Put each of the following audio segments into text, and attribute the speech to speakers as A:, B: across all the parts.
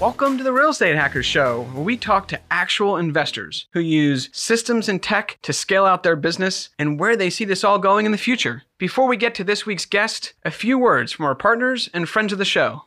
A: Welcome to the Real Estate Hackers Show, where we talk to actual investors who use systems and tech to scale out their business and where they see this all going in the future. Before we get to this week's guest, a few words from our partners and friends of the show.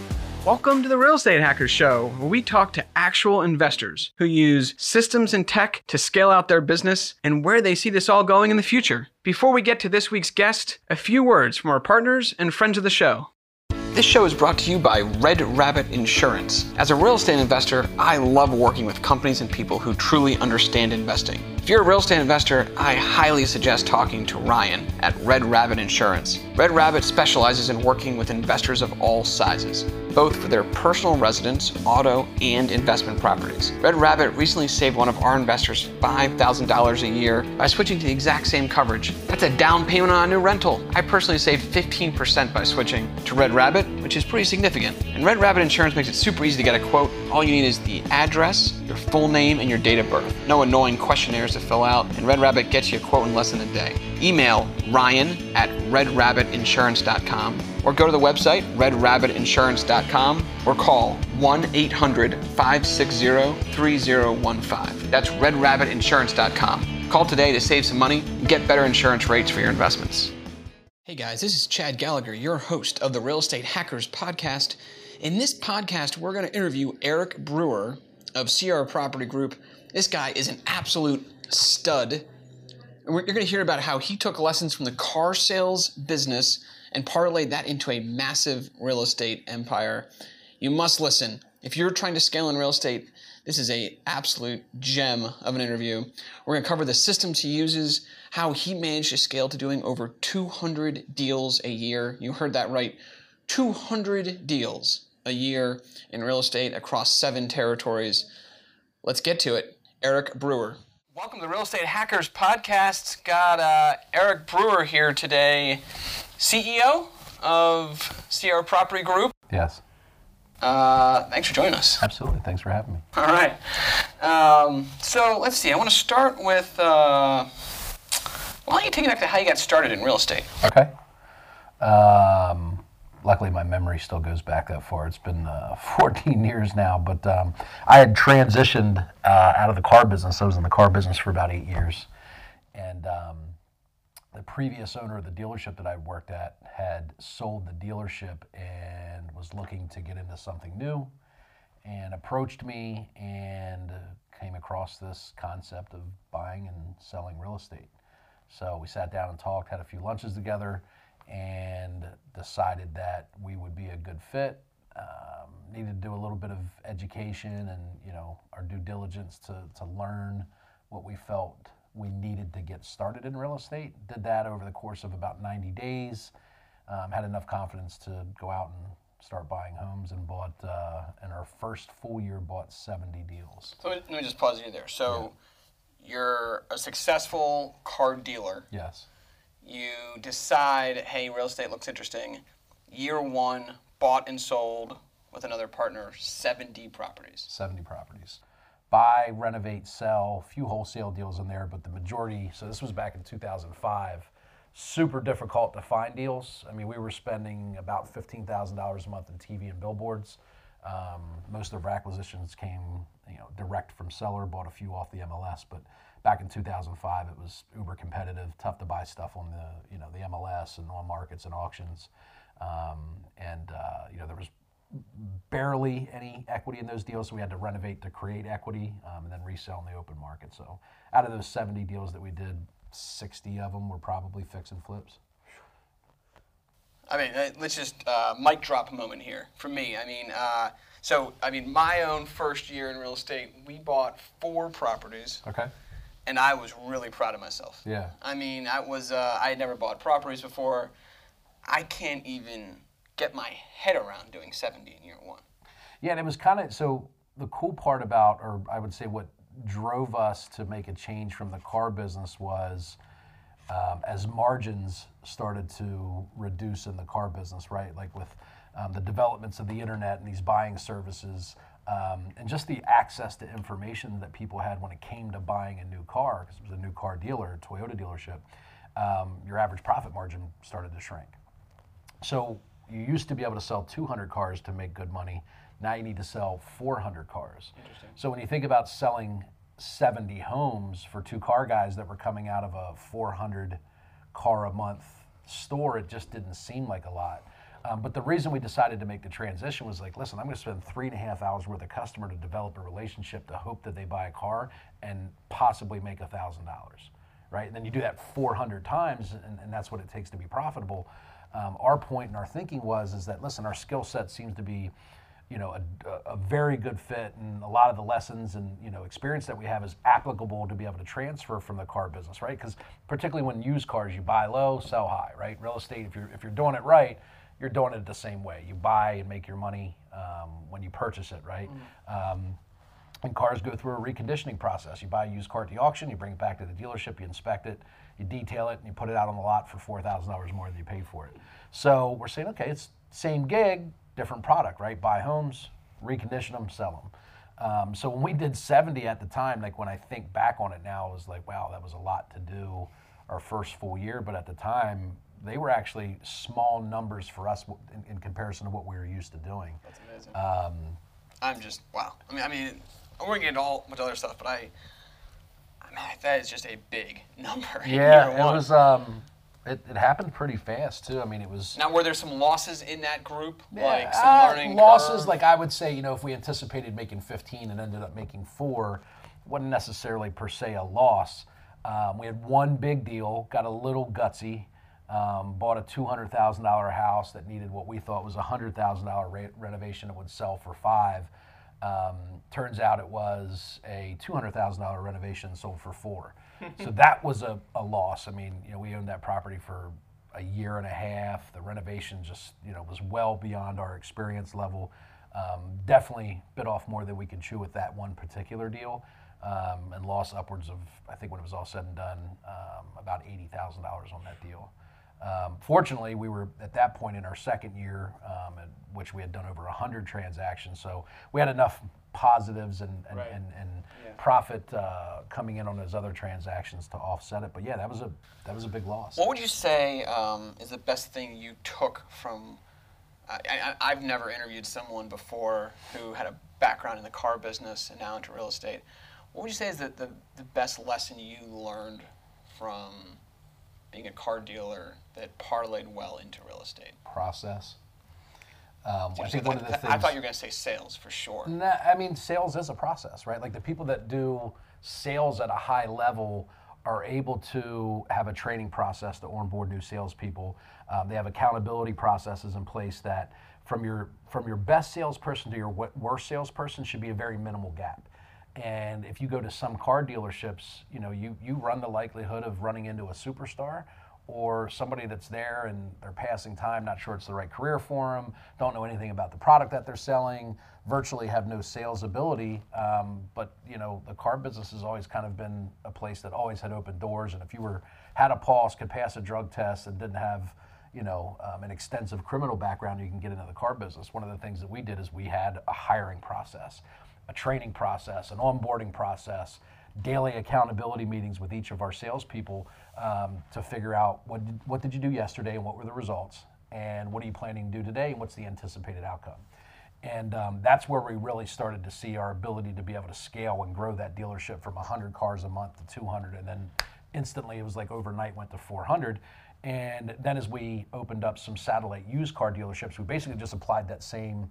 A: Welcome to the Real Estate Hackers Show, where we talk to actual investors who use systems and tech to scale out their business and where they see this all going in the future. Before we get to this week's guest, a few words from our partners and friends of the show.
B: This show is brought to you by Red Rabbit Insurance. As a real estate investor, I love working with companies and people who truly understand investing. If you're a real estate investor, I highly suggest talking to Ryan at Red Rabbit Insurance. Red Rabbit specializes in working with investors of all sizes, both for their personal residence, auto, and investment properties. Red Rabbit recently saved one of our investors $5,000 a year by switching to the exact same coverage. That's a down payment on a new rental. I personally saved 15% by switching to Red Rabbit, which is pretty significant. And Red Rabbit Insurance makes it super easy to get a quote. All you need is the address, your full name, and your date of birth. No annoying questionnaires to fill out, and Red Rabbit gets you a quote in less than a day. Email ryan at redrabbitinsurance.com or go to the website redrabbitinsurance.com or call 1-800-560-3015. That's redrabbitinsurance.com. Call today to save some money and get better insurance rates for your investments. Hey guys, this is Chad Gallagher, your host of the Real Estate Hackers podcast. In this podcast, we're going to interview Eric Brewer of CR Property Group. This guy is an absolute stud. You're going to hear about how he took lessons from the car sales business and parlayed that into a massive real estate empire. You must listen. If you're trying to scale in real estate, this is a absolute gem of an interview. We're going to cover the systems he uses, how he managed to scale to doing over 200 deals a year. You heard that right. 200 deals a year in real estate across seven territories. Let's get to it. Eric Brewer. Welcome to the Real Estate Hackers Podcast. Got uh, Eric Brewer here today, CEO of CR Property Group.
C: Yes,
B: Uh, thanks for joining us.
C: absolutely. Thanks for having me.
B: All right. Um, so let's see. I want to start with. Uh, why don't you take it back to how you got started in real estate?
C: Okay. Um, luckily, my memory still goes back that far. It's been uh, 14 years now, but um, I had transitioned uh, out of the car business. I was in the car business for about eight years, and um, the previous owner of the dealership that I worked at had sold the dealership and was looking to get into something new, and approached me and came across this concept of buying and selling real estate. So we sat down and talked, had a few lunches together, and decided that we would be a good fit. Um, needed to do a little bit of education and you know our due diligence to, to learn what we felt we needed to get started in real estate. Did that over the course of about 90 days. Um, had enough confidence to go out and start buying homes and bought uh, in our first full year bought 70 deals.
B: So let me, let me just pause you there. So you're a successful car dealer.
C: Yes.
B: You decide, hey, real estate looks interesting. Year one, bought and sold with another partner, 70 properties.
C: 70 properties. Buy, renovate, sell, few wholesale deals in there, but the majority, so this was back in 2005, super difficult to find deals. I mean, we were spending about $15,000 a month in TV and billboards. Um, most of our acquisitions came, you know, direct from seller, bought a few off the MLS, but back in 2005, it was uber competitive, tough to buy stuff on the, you know, the MLS and on markets and auctions. Um, and, uh, you know, there was barely any equity in those deals, so we had to renovate to create equity um, and then resell in the open market. So out of those 70 deals that we did, 60 of them were probably fix and flips.
B: I mean, uh, let's just uh, mic drop a moment here for me. I mean, uh, So, I mean, my own first year in real estate, we bought four properties,
C: Okay.
B: And I was really proud of myself.
C: Yeah.
B: I mean, I was uh, I had never bought properties before. I can't even get my head around doing 70 in year one.
C: Yeah, and it was kind of so the cool part about, or I would say what drove us to make a change from the car business was um, as margins started to reduce in the car business, right? Like with um, the developments of the internet and these buying services, um, and just the access to information that people had when it came to buying a new car, because it was a new car dealer, Toyota dealership, um, your average profit margin started to shrink. So you used to be able to sell 200 cars to make good money. Now you need to sell 400 cars. So when you think about selling 70 homes for two car guys that were coming out of a 400 car a month store, it just didn't seem like a lot. Um, but the reason we decided to make the transition was like, listen, I'm going to spend three and a half hours with a customer to develop a relationship to hope that they buy a car and possibly make a thousand dollars, right? And then you do that 400 times, and, and that's what it takes to be profitable. Um, our point and our thinking was is that listen, our skill set seems to be, you know, a, a very good fit, and a lot of the lessons and you know experience that we have is applicable to be able to transfer from the car business, right? Because particularly when used cars, you buy low, sell high, right? Real estate, if you're if you're doing it right, you're doing it the same way. You buy and make your money um, when you purchase it, right? Um, and cars go through a reconditioning process. You buy a used car at the auction, you bring it back to the dealership, you inspect it, you detail it, and you put it out on the lot for four thousand dollars more than you paid for it. So we're saying, okay, it's same gig, different product, right? Buy homes, recondition them, sell them. Um, so when we did 70 at the time, like when I think back on it now, it was like, wow, that was a lot to do our first full year. But at the time, they were actually small numbers for us in, in comparison to what we were used to doing.
B: That's amazing. I'm just wow. I mean, I mean, we're gonna get into all much other stuff, but I, I mean, that is just a big number.
C: Yeah, it
B: one.
C: was. Um, it, it happened pretty fast too. I mean, it was.
B: Now, were there some losses in that group, like some
C: uh,
B: learning
C: losses.
B: curve?
C: Like I would say, you know, if we anticipated making 15 and ended up making four, wasn't necessarily per se a loss. Um, we had one big deal, got a little gutsy. Um, bought a two hundred thousand dollar house that needed what we thought was a hundred thousand dollar re- renovation. It would sell for five. Um, turns out it was a two hundred thousand dollar renovation sold for four. so that was a, a loss. I mean, you know, we owned that property for a year and a half. The renovation just, you know, was well beyond our experience level. Um, definitely bit off more than we could chew with that one particular deal, um, and lost upwards of, I think, when it was all said and done, um, about eighty thousand dollars on that deal. Um, fortunately, we were at that point in our second year, um, in which we had done over 100 transactions. So we had enough positives and, and,
B: Right.
C: and, and profit uh, coming in on those other transactions to offset it. But yeah, that was a that was a big loss.
B: What would you say um, is the best thing you took from? I, I, I've never interviewed someone before who had a background in the car business and now into real estate. What would you say is the, the, the best lesson you learned from being a car dealer that parlayed well into real estate?
C: Process. Um, I think one of the things.
B: I thought you were going to say sales for sure.
C: Nah, I mean, sales is a process, right? Like the people that do sales at a high level are able to have a training process to onboard new salespeople. Um, they have accountability processes in place that, from your from your best salesperson to your worst salesperson, should be a very minimal gap. And if you go to some car dealerships, you know, you you run the likelihood of running into a superstar or somebody that's there and they're passing time, not sure it's the right career for them, don't know anything about the product that they're selling, virtually have no sales ability. Um, but you know, the car business has always kind of been a place that always had open doors. And if you were had a pulse, could pass a drug test, and didn't have you know um, an extensive criminal background, you can get into the car business. One of the things that we did is we had a hiring process, a training process, an onboarding process daily accountability meetings with each of our salespeople um, to figure out what did, what did you do yesterday and what were the results, and what are you planning to do today and what's the anticipated outcome. And um, that's where we really started to see our ability to be able to scale and grow that dealership from 100 cars a month to 200, and then instantly it was like overnight went to 400. And then as we opened up some satellite used car dealerships, we basically just applied that same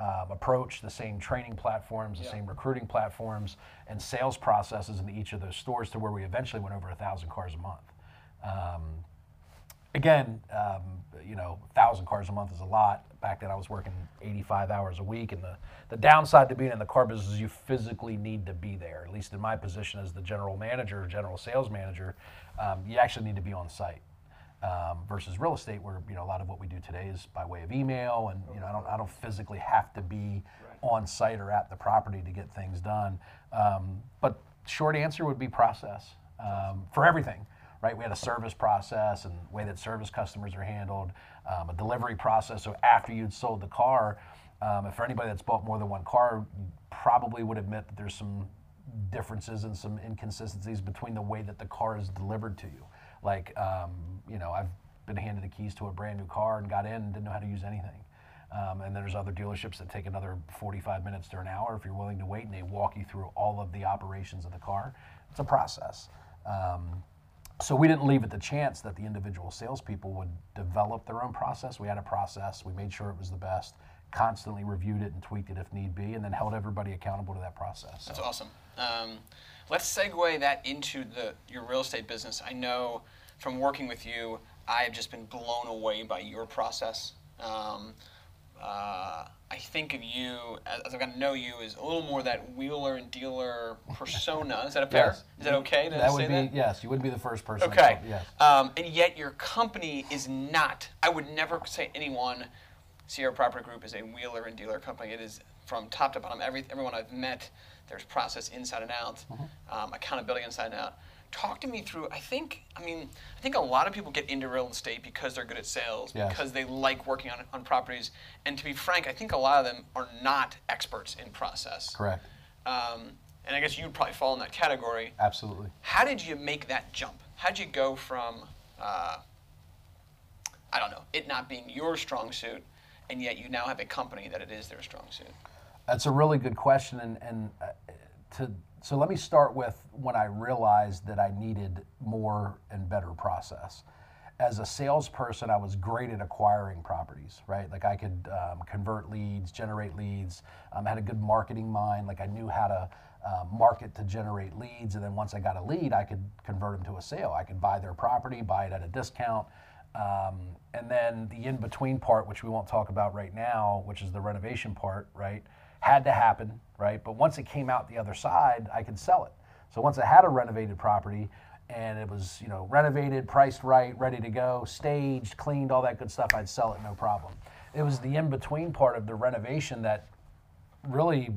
C: um, approach, the same training platforms, the same recruiting platforms, and sales processes in each of those stores to where we eventually went over a thousand cars a month. Um, again, um, you know, thousand cars a month is a lot. Back then, I was working 85 hours a week, and the, the downside to being in the car business is you physically need to be there. At least in my position as the general manager, general sales manager, um, you actually need to be on site. Um, versus real estate, where you know a lot of what we do today is by way of email, and you know I don't I don't physically have to be on site or at the property to get things done. Um, but short answer would be process um, for everything right? We had a service process and way that service customers are handled, um, a delivery process. So after you'd sold the car, um, if for anybody that's bought more than one car, you probably would admit that there's some differences and some inconsistencies between the way that the car is delivered to you. Like, um, you know, I've been handed the keys to a brand new car and got in and didn't know how to use anything. Um, and there's other dealerships that take another 45 minutes to an hour if you're willing to wait, and they walk you through all of the operations of the car. It's a process. Um, so we didn't leave it to chance that the individual salespeople would develop their own process. We had a process. We made sure it was the best. Constantly reviewed it and tweaked it if need be, and then held everybody accountable to that process.
B: That's awesome. Um, let's segue that into the your real estate business. I know from working with you, I have just been blown away by your process. Um, uh, I think of you as I've gotten to know you as a little more that wheeler and dealer persona. Is that a fair?
C: Yes.
B: Is that okay to
C: that
B: say
C: would be
B: that?
C: yes. You wouldn't be the first person.
B: Okay.
C: Yes.
B: Um, and yet your company is not. I would never say anyone. CR Property Group is a wheeler and dealer company. It is from top to bottom. Every everyone I've met, there's process inside and out,
C: Mm-hmm.
B: um, accountability inside and out. Talk to me through. I think. I mean, I think a lot of people get into real estate because they're good at sales,
C: Yes.
B: because they like working on on properties. And to be frank, I think a lot of them are not experts in process.
C: Correct.
B: Um, and I guess you'd probably fall in that category.
C: Absolutely.
B: How did you make that jump? How'd you go from, uh, I don't know, it not being your strong suit, and yet you now have a company that it is their strong suit?
C: That's a really good question, and and uh, to so let me start with when I realized that I needed more and better process. As a salesperson, I was great at acquiring properties, right? Like I could um, convert leads, generate leads. Um, had a good marketing mind. Like I knew how to uh, market to generate leads, and then once I got a lead, I could convert them to a sale. I could buy their property, buy it at a discount. Um, and then the in between part, which we won't talk about right now, which is the renovation part, right, had to happen, right? But once it came out the other side, I could sell it. So once I had a renovated property and it was, you know, renovated, priced right, ready to go, staged, cleaned, all that good stuff, I'd sell it no problem. It was the in between part of the renovation that really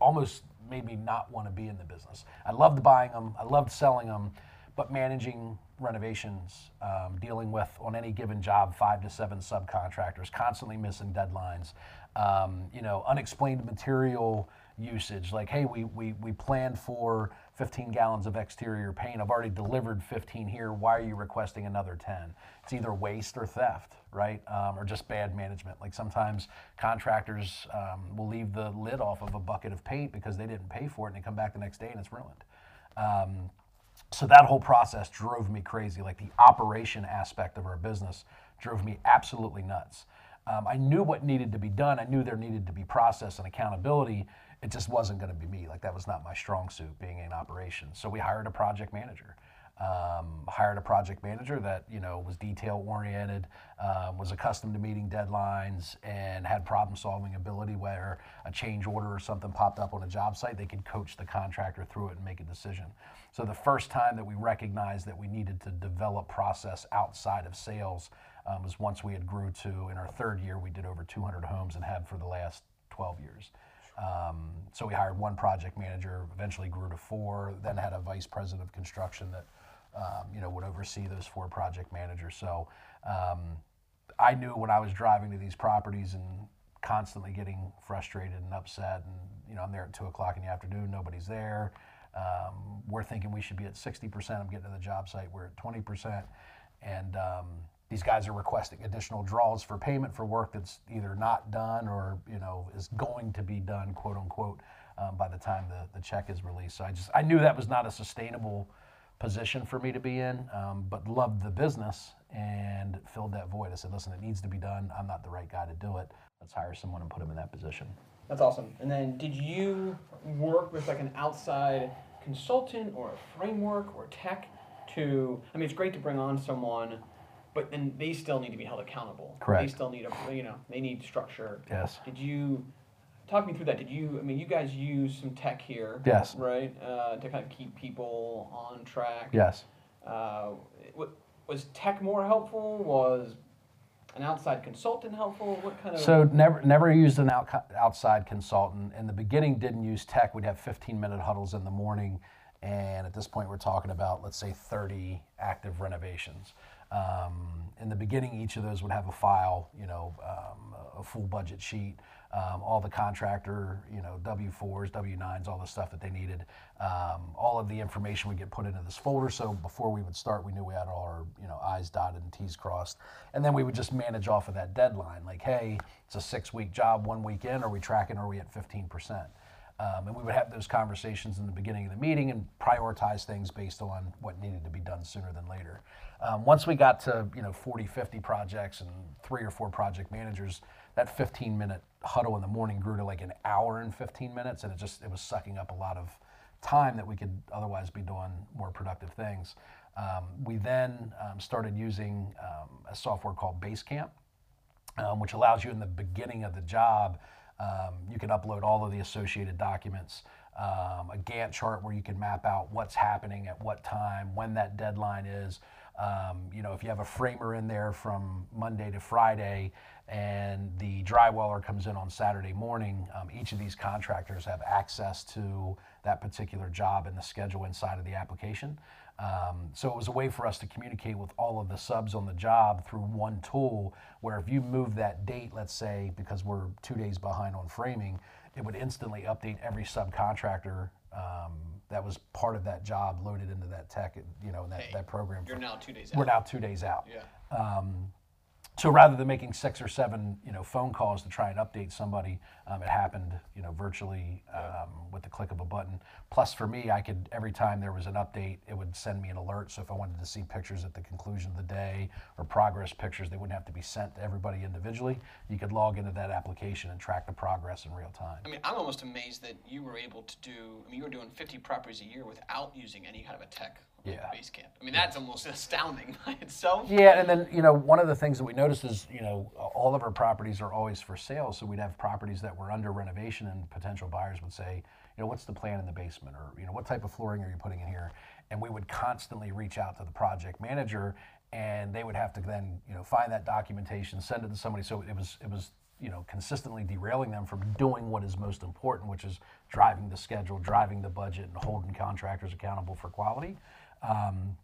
C: almost made me not want to be in the business. I loved buying them, I loved selling them, but managing renovations, um, dealing with on any given job five to seven subcontractors, constantly missing deadlines, um, you know, unexplained material usage. Like, hey, we, we, we planned for 15 gallons of exterior paint. I've already delivered 15 here. Why are you requesting another 10? It's either waste or theft, right? Um, or just bad management. Like sometimes contractors um, will leave the lid off of a bucket of paint because they didn't pay for it and they come back the next day and it's ruined. Um, so that whole process drove me crazy. Like the operation aspect of our business drove me absolutely nuts. Um, I knew what needed to be done. I knew there needed to be process and accountability. It just wasn't going to be me. Like that was not my strong suit, being in operations. So we hired a project manager. Um, hired a project manager that you know was detail oriented, um, was accustomed to meeting deadlines, and had problem solving ability. Where a change order or something popped up on a job site, they could coach the contractor through it and make a decision. So the first time that we recognized that we needed to develop process outside of sales um, was once we had grew to in our third year we did over 200 homes and had for the last 12 years. Um, so we hired one project manager, eventually grew to four, then had a vice president of construction that um, you know would oversee those four project managers. So um, I knew when I was driving to these properties and constantly getting frustrated and upset, and you know I'm there at two o'clock in the afternoon, nobody's there. Um, we're thinking we should be at 60%. I'm getting to the job site, we're at 20%, and um, these guys are requesting additional draws for payment for work that's either not done or you know is going to be done, quote unquote, um, by the time the, the check is released. So I just I knew that was not a sustainable position for me to be in, um, but loved the business and filled that void. I said, listen, it needs to be done. I'm not the right guy to do it. Let's hire someone and put him in that position.
A: That's awesome. And then did you work with like an outside consultant or a framework or tech to I mean it's great to bring on someone but then they still need to be held accountable.
C: Correct.
A: They still need a you know they need structure.
C: Yes.
A: Did you talk me through that? Did you I mean you guys use some tech here?
C: Yes.
A: Right. Uh, to kind of keep people on track.
C: Yes.
A: Uh, wa- was tech more helpful? Was an outside consultant helpful? What kind of
C: So never never used an out, outside consultant. In the beginning, didn't use tech. We'd have 15 minute huddles in the morning, and at this point, we're talking about let's say 30 active renovations. Um, in the beginning, each of those would have a file, you know, um, a full budget sheet, um, all the contractor, you know, W4s, W9s, all the stuff that they needed. Um, all of the information would get put into this folder. So before we would start, we knew we had all our, you know, I's dotted and T's crossed. And then we would just manage off of that deadline. Like, hey, it's a six week job, one week in, are we tracking, or are we at 15%? Um, and we would have those conversations in the beginning of the meeting and prioritize things based on what needed to be done sooner than later. Um, once we got to you know 40, 50 projects and three or four project managers, that 15 minute huddle in the morning grew to like an hour and 15 minutes, and it just it was sucking up a lot of time that we could otherwise be doing more productive things. Um, we then um, started using um, a software called Basecamp um, which allows you in the beginning of the job, um, you can upload all of the associated documents, um, a Gantt chart where you can map out what's happening at what time, when that deadline is. Um, you know, if you have a framer in there from Monday to Friday and the drywaller comes in on Saturday morning, um, each of these contractors have access to that particular job and the schedule inside of the application. Um, so it was a way for us to communicate with all of the subs on the job through one tool where if you move that date, let's say, because we're two days behind on framing, it would instantly update every subcontractor um, that was part of that job loaded into that tech, you know, that,
B: Hey,
C: that program.
B: You're
C: for-
B: now two days out.
C: we're now two days out.
B: Yeah.
C: Um, so rather than making six or seven, you know, phone calls to try and update somebody, um, it happened, you know, virtually um, with the click of a button. Plus, for me, I could every time there was an update, it would send me an alert. So if I wanted to see pictures at the conclusion of the day or progress pictures, they wouldn't have to be sent to everybody individually. You could log into that application and track the progress in real time.
B: I mean, I'm almost amazed that you were able to do. I mean, you were doing 50 properties a year without using any kind of a tech
C: Yeah.
B: Basecamp. I mean, that's almost astounding by itself.
C: Yeah, and then you know one of the things that we noticed is you know all of our properties are always for sale, so we'd have properties that were under renovation, and potential buyers would say, you know, what's the plan in the basement, or you know, what type of flooring are you putting in here? And we would constantly reach out to the project manager, and they would have to then you know find that documentation, send it to somebody. So it was it was you know consistently derailing them from doing what is most important, which is driving the schedule, driving the budget, and holding contractors accountable for quality. Um,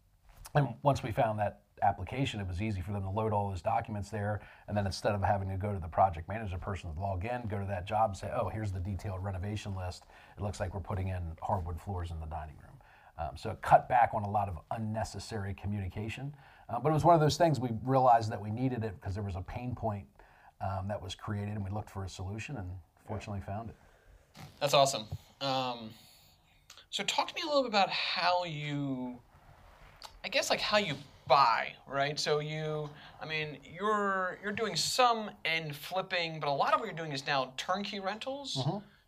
C: and once we found that application, it was easy for them to load all those documents there. And then instead of having to go to the project manager person to log in, go to that job and say, oh, here's the detailed renovation list. It looks like we're putting in hardwood floors in the dining room. Um, so it cut back on a lot of unnecessary communication. Uh, but it was one of those things we realized that we needed it because there was a pain point um, that was created and we looked for a solution and fortunately found it.
B: That's awesome. Um, so talk to me a little bit about how you, I guess like how you buy, right? So you, I mean, you're you're doing some end flipping, but a lot of what you're doing is now turnkey rentals.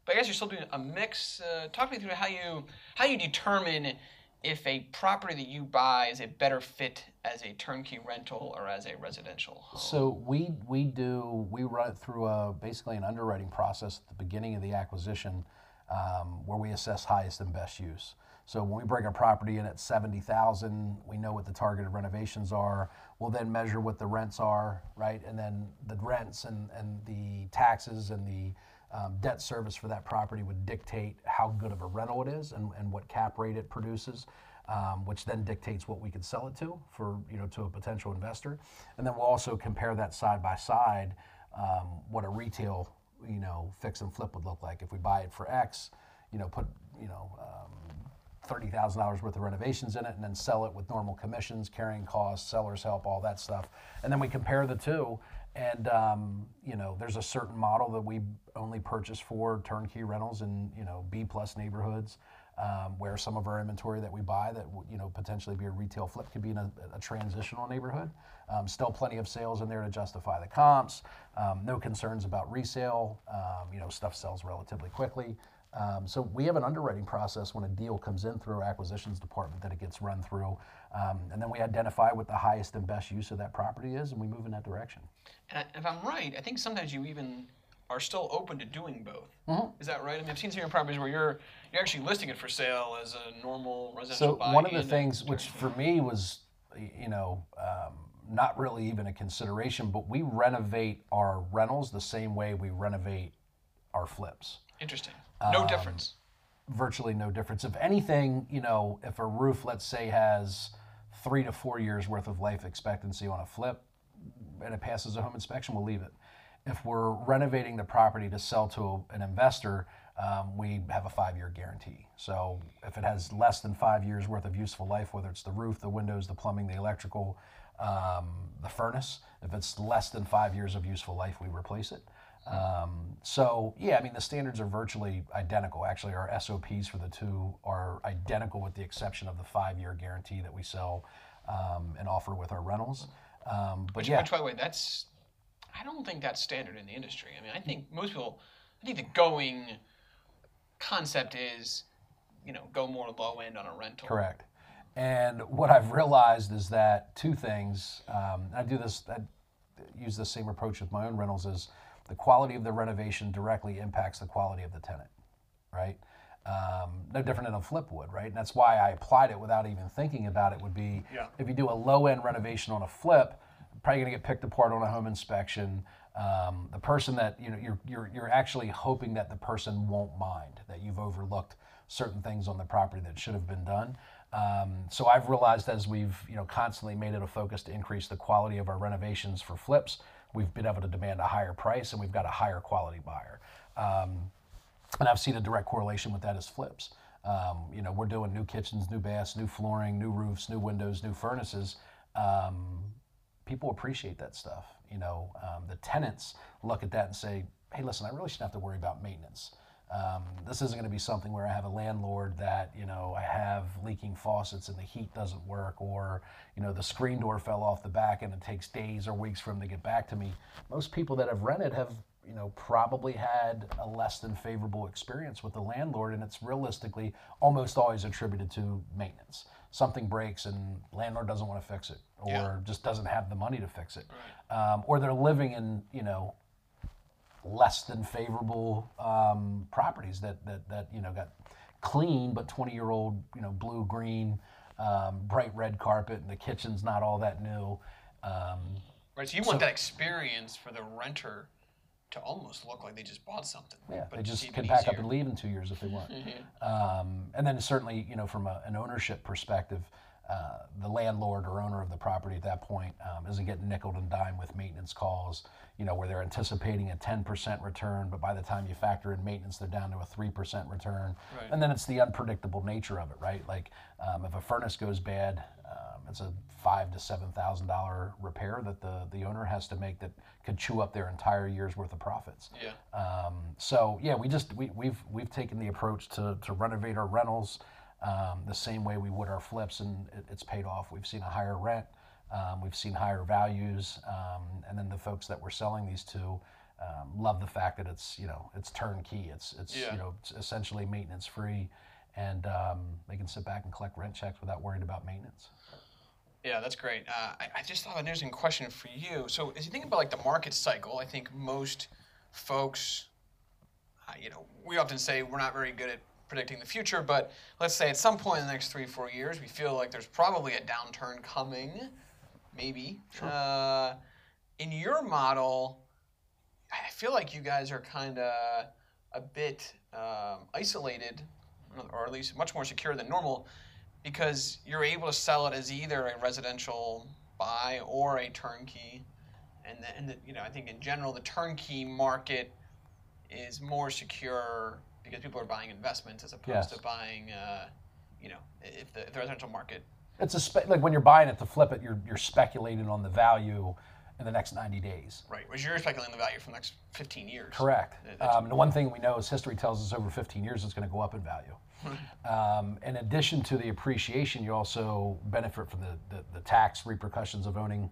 B: But I guess you're still doing a mix. Uh, talk me through how you how you determine if a property that you buy is a better fit as a turnkey rental or as a residential home.
C: So we we do we run it through a basically an underwriting process at the beginning of the acquisition, um, where we assess highest and best use. So when we bring a property in at seventy thousand, we know what the targeted renovations are. We'll then measure what the rents are, right, and then the rents and and the taxes and the um, debt service for that property would dictate how good of a rental it is and, and what cap rate it produces, um, which then dictates what we could sell it to for you know to a potential investor, and then we'll also compare that side by side um, what a retail you know fix and flip would look like if we buy it for X, you know put you know. Um, thirty thousand dollars worth of renovations in it, and then sell it with normal commissions, carrying costs, seller's help, all that stuff, and then we compare the two. And um, you know, there's a certain model that we only purchase for turnkey rentals in you know B plus neighborhoods, um, where some of our inventory that we buy that you know potentially be a retail flip could be in a, a transitional neighborhood. Um, still plenty of sales in there to justify the comps. Um, no concerns about resale. Um, you know, stuff sells relatively quickly. Um, so we have an underwriting process when a deal comes in through our acquisitions department that it gets run through, um, and then we identify what the highest and best use of that property is, and we move in that direction.
B: And if I'm right, I think sometimes you even are still open to doing both.
C: Mm-hmm.
B: Is that right? I mean, I've seen some of your properties where you're you're actually listing it for sale as a normal residential
C: So
B: buy.
C: one of the things, which for me was, you know, um, not really even a consideration, but we renovate our rentals the same way we renovate our flips.
B: interesting,
C: Um,
B: no difference.
C: virtually no difference. If anything, you know, if a roof, let's say, has three to four years worth of life expectancy on a flip and it passes a home inspection, we'll leave it. If we're renovating the property to sell to an investor, um, we have a five year guarantee. So if it has less than five years worth of useful life, whether it's the roof, the windows, the plumbing, the electrical, um, the furnace, if it's less than five years of useful life, we replace it. Um, so yeah, I mean the standards are virtually identical. Actually, our SOPs for the two are identical, with the exception of the five-year guarantee that we sell um, and offer with our rentals. Um, but
B: Which,
C: yeah,
B: which, by the way, that's I don't think that's standard in the industry. I mean, I think most people, I think the going concept is, you know, go more low end on a rental.
C: Correct. And what I've realized is that two things. Um, I do this. I use the same approach with my own rentals. Is the quality of the renovation directly impacts the quality of the tenant, right? Um, no different than a flip would, right? And that's why I applied it without even thinking about it. Would be
B: Yeah.
C: if you do a low end renovation on a flip, probably going to get picked apart on a home inspection. Um, the person that you know you're, you're you're actually hoping that the person won't mind that you've overlooked certain things on the property that should have been done. Um, so I've realized as we've you know constantly made it a focus to increase the quality of our renovations for flips, we've been able to demand a higher price and we've got a higher quality buyer. Um, and I've seen a direct correlation with that as flips. Um, you know, we're doing new kitchens, new baths, new flooring, new roofs, new windows, new furnaces. Um, people appreciate that stuff. You know, um, the tenants look at that and say, "Hey, listen, I really shouldn't have to worry about maintenance. Um, this isn't going to be something where I have a landlord that you know I have leaking faucets and the heat doesn't work, or you know the screen door fell off the back and it takes days or weeks for them to get back to me." Most people that have rented have you know probably had a less than favorable experience with the landlord, and it's realistically almost always attributed to maintenance. Something breaks and landlord doesn't want to fix it, or
B: Yeah.
C: just doesn't have the money to fix it, um, or they're living in you know less than favorable um, properties that, that that you know got clean but 20 year old you know blue green um, bright red carpet and the kitchen's not all that new um,
B: Right. So you want that experience for the renter to almost look like they just bought something.
C: yeah
B: but
C: they just can pack up and leave in two years if they want um, and then certainly you know from a, an ownership perspective uh, the landlord or owner of the property at that point um, isn't getting nickel and dime with maintenance calls, you know, where they're anticipating a 10% return, but by the time you factor in maintenance, they're down to a 3% return.
B: Right.
C: And then it's the unpredictable nature of it, right? Like um, if a furnace goes bad, um, it's a five to seven thousand dollar repair that the the owner has to make that could chew up their entire year's worth of profits.
B: Yeah.
C: Um, so yeah, we just we, we've we've taken the approach to, to renovate our rentals um, the same way we would our flips, and it, it's paid off. We've seen a higher rent, um, we've seen higher values, um, and then the folks that we're selling these to um, love the fact that it's you know it's turnkey. It's it's
B: Yeah.
C: you know it's essentially maintenance free, and um, they can sit back and collect rent checks without worrying about maintenance.
B: Yeah, that's great. Uh, I, I just thought an interesting question for you. So, as you think about like the market cycle, I think most folks, uh, you know, we often say we're not very good at predicting the future, but let's say at some point in the next three, four years, we feel like there's probably a downturn coming, maybe. Uh, in your model, I feel like you guys are kind of a bit um, isolated, or at least much more secure than normal, because you're able to sell it as either a residential buy or a turnkey. And the, and the, you know, I think in general the turnkey market is more secure because people are buying investments as opposed
C: Yes.
B: to buying, uh, you know, if the, if the residential market.
C: It's a spe- like when you're buying it to flip it, you're you're speculating on the value in the next 90 days.
B: Right, whereas you're speculating the value for the next 15 years.
C: Correct. Um, the one thing we know is history tells us over 15 years it's going to go up in value. um, in addition to the appreciation, you also benefit from the, the, the tax repercussions of owning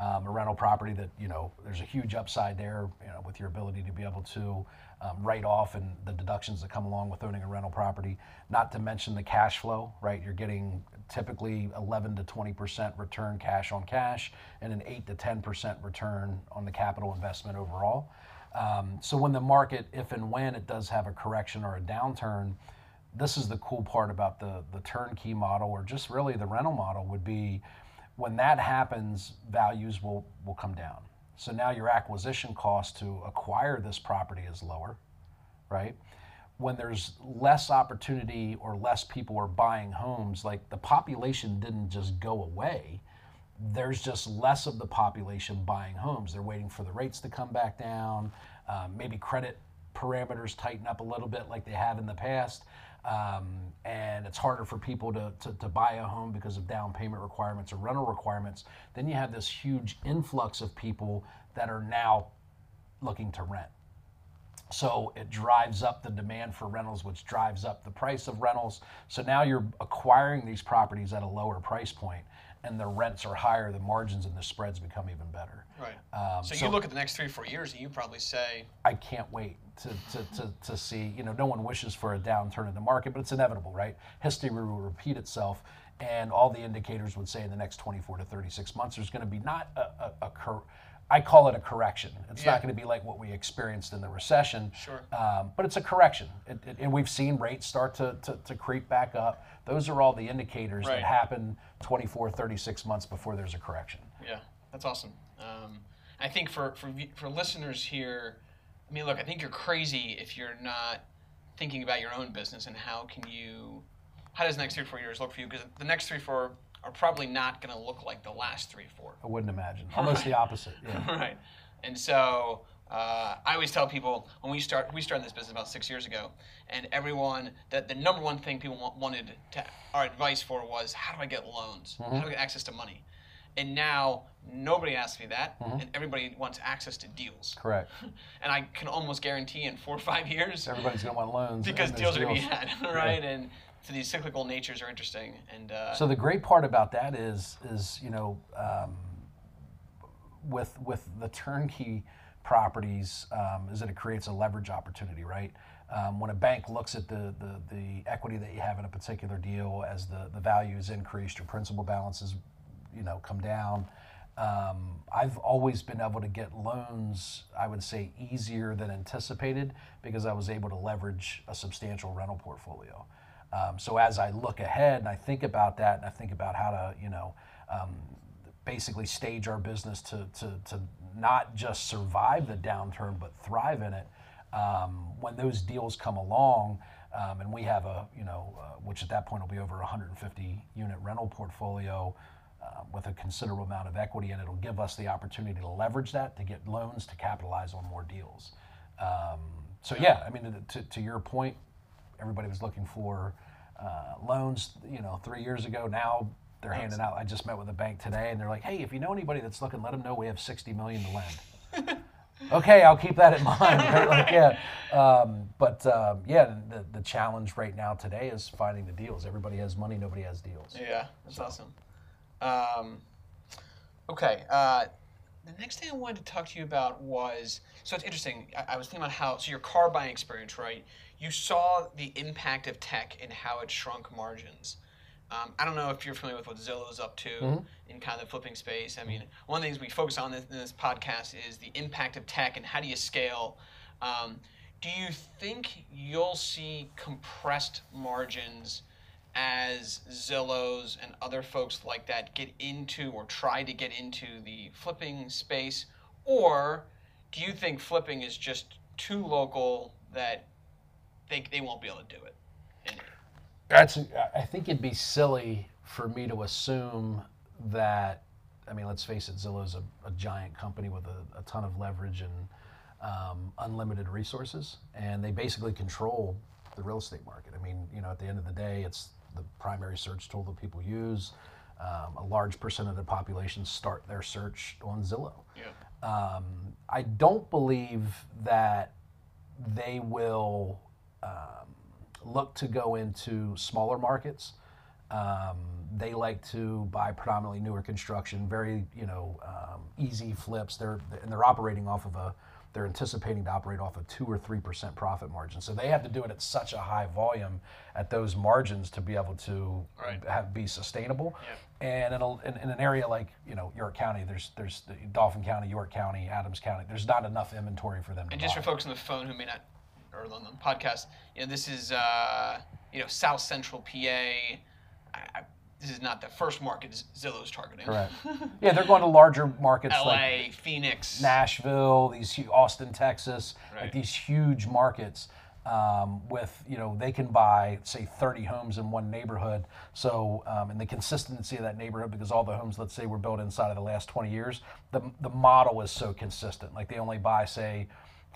C: um, a rental property that you know there's a huge upside there, you know, with your ability to be able to um, write off and the deductions that come along with owning a rental property. Not to mention the cash flow, right? You're getting typically 11 to 20 percent return cash on cash, and an 8 to 10 percent return on the capital investment overall. Um, so when the market, if and when it does have a correction or a downturn, this is the cool part about the the turnkey model, or just really the rental model, would be when that happens, values will, will come down. So now your acquisition cost to acquire this property is lower, right? When there's less opportunity or less people are buying homes, like the population didn't just go away. There's just less of the population buying homes. They're waiting for the rates to come back down. Um, maybe credit parameters tighten up a little bit like they have in the past. Um, and it's harder for people to, to, to, buy a home because of down payment requirements or rental requirements, then you have this huge influx of people that are now looking to rent. So it drives up the demand for rentals, which drives up the price of rentals. So now you're acquiring these properties at a lower price point and the rents are higher, the margins and the spreads become even better.
B: Right. Um, so, so, you look at the next three, four years, and you probably say,
C: I can't wait to, to, to, to see, you know, no one wishes for a downturn in the market, but it's inevitable, right? History will repeat itself, and all the indicators would say in the next 24 to 36 months, there's going to be not a, a, a cur- I call it a correction. It's yeah. not going to be like what we experienced in the recession,
B: sure.
C: Um, but it's a correction. It, it, and we've seen rates start to, to, to, creep back up. Those are all the indicators right. that happen 24, 36 months before there's a correction.
B: Yeah, that's awesome. Um, I think for, for, for listeners here, I mean, look, I think you're crazy if you're not thinking about your own business and how can you, how does the next three, four years look for you? Because the next three, four are probably not going to look like the last three, four.
C: I wouldn't imagine. Almost right. the opposite. Yeah.
B: right. And so uh, I always tell people when we start, we started this business about six years ago, and everyone that the number one thing people wanted to, our advice for was how do I get loans? Mm-hmm. How do I get access to money? And now nobody asks me that, mm-hmm. and everybody wants access to deals.
C: Correct.
B: and I can almost guarantee in four or five years,
C: everybody's going to want loans
B: because deals, deals are going to be had, right? Yeah. And so these cyclical natures are interesting. And uh,
C: so the great part about that is is you know um, with with the turnkey properties um, is that it creates a leverage opportunity, right? Um, when a bank looks at the, the, the equity that you have in a particular deal as the, the value is increased, your principal balances, you know, come down. Um, I've always been able to get loans, I would say, easier than anticipated because I was able to leverage a substantial rental portfolio. Um, so as I look ahead and I think about that and I think about how to, you know, um, basically stage our business to, to, to not just survive the downturn but thrive in it, um, when those deals come along, um, and we have a, you know, uh, which at that point will be over 150 unit rental portfolio uh, with a considerable amount of equity, and it'll give us the opportunity to leverage that to get loans to capitalize on more deals. Um, so yeah, I mean, to, to your point, everybody was looking for uh, loans, you know, three years ago. Now they're handing out. I just met with a bank today, and they're like, "Hey, if you know anybody that's looking, let them know we have 60 million to lend." okay, I'll keep that in mind. Right? Like, yeah, um, but um, yeah, the, the challenge right now today is finding the deals. Everybody has money, nobody has deals.
B: Yeah, that's so. awesome. Um, okay, uh, the next thing I wanted to talk to you about was so it's interesting. I, I was thinking about how so your car buying experience, right? you saw the impact of tech and how it shrunk margins. Um, I don't know if you're familiar with what Zillow's up to mm-hmm. in kind of the flipping space. I mean, one of the things we focus on in this, podcast is the impact of tech and how do you scale. Um, do you think you'll see compressed margins as Zillows and other folks like that get into or try to get into the flipping space? Or do you think flipping is just too local that they, they won't be able to do it.
C: That's. I think it'd be silly for me to assume that. I mean, let's face it, Zillow's a, a giant company with a, a, ton of leverage and um, unlimited resources, and they basically control the real estate market. I mean, you know, at the end of the day, it's the primary search tool that people use. Um, a large percent of the population start their search on Zillow.
B: Yeah.
C: Um, I don't believe that they will um, look to go into smaller markets Um, they like to buy predominantly newer construction, very you know um, easy flips. They're and they're operating off of a they're anticipating to operate off a two or three percent profit margin. So they have to do it at such a high volume at those margins to be able to
B: Right.
C: have be sustainable.
B: Yep.
C: And in, a, in, in an area like you know York County, there's there's the Dauphin County, York County, Adams County. There's not enough inventory for them to
B: And just
C: buy.
B: for folks on the phone who may not, or on the podcast, you know, this is, uh, you know, South Central PA. I, I, this is not the first market Zillow's targeting.
C: Correct. yeah, they're going to larger markets
B: LA,
C: like
B: Phoenix.
C: Nashville, these Austin, Texas,
B: Right.
C: like these huge markets. Um, with you know they can buy say 30 homes in one neighborhood so um, and the consistency of that neighborhood because all the homes let's say were built inside of the last 20 years the, the model is so consistent like they only buy say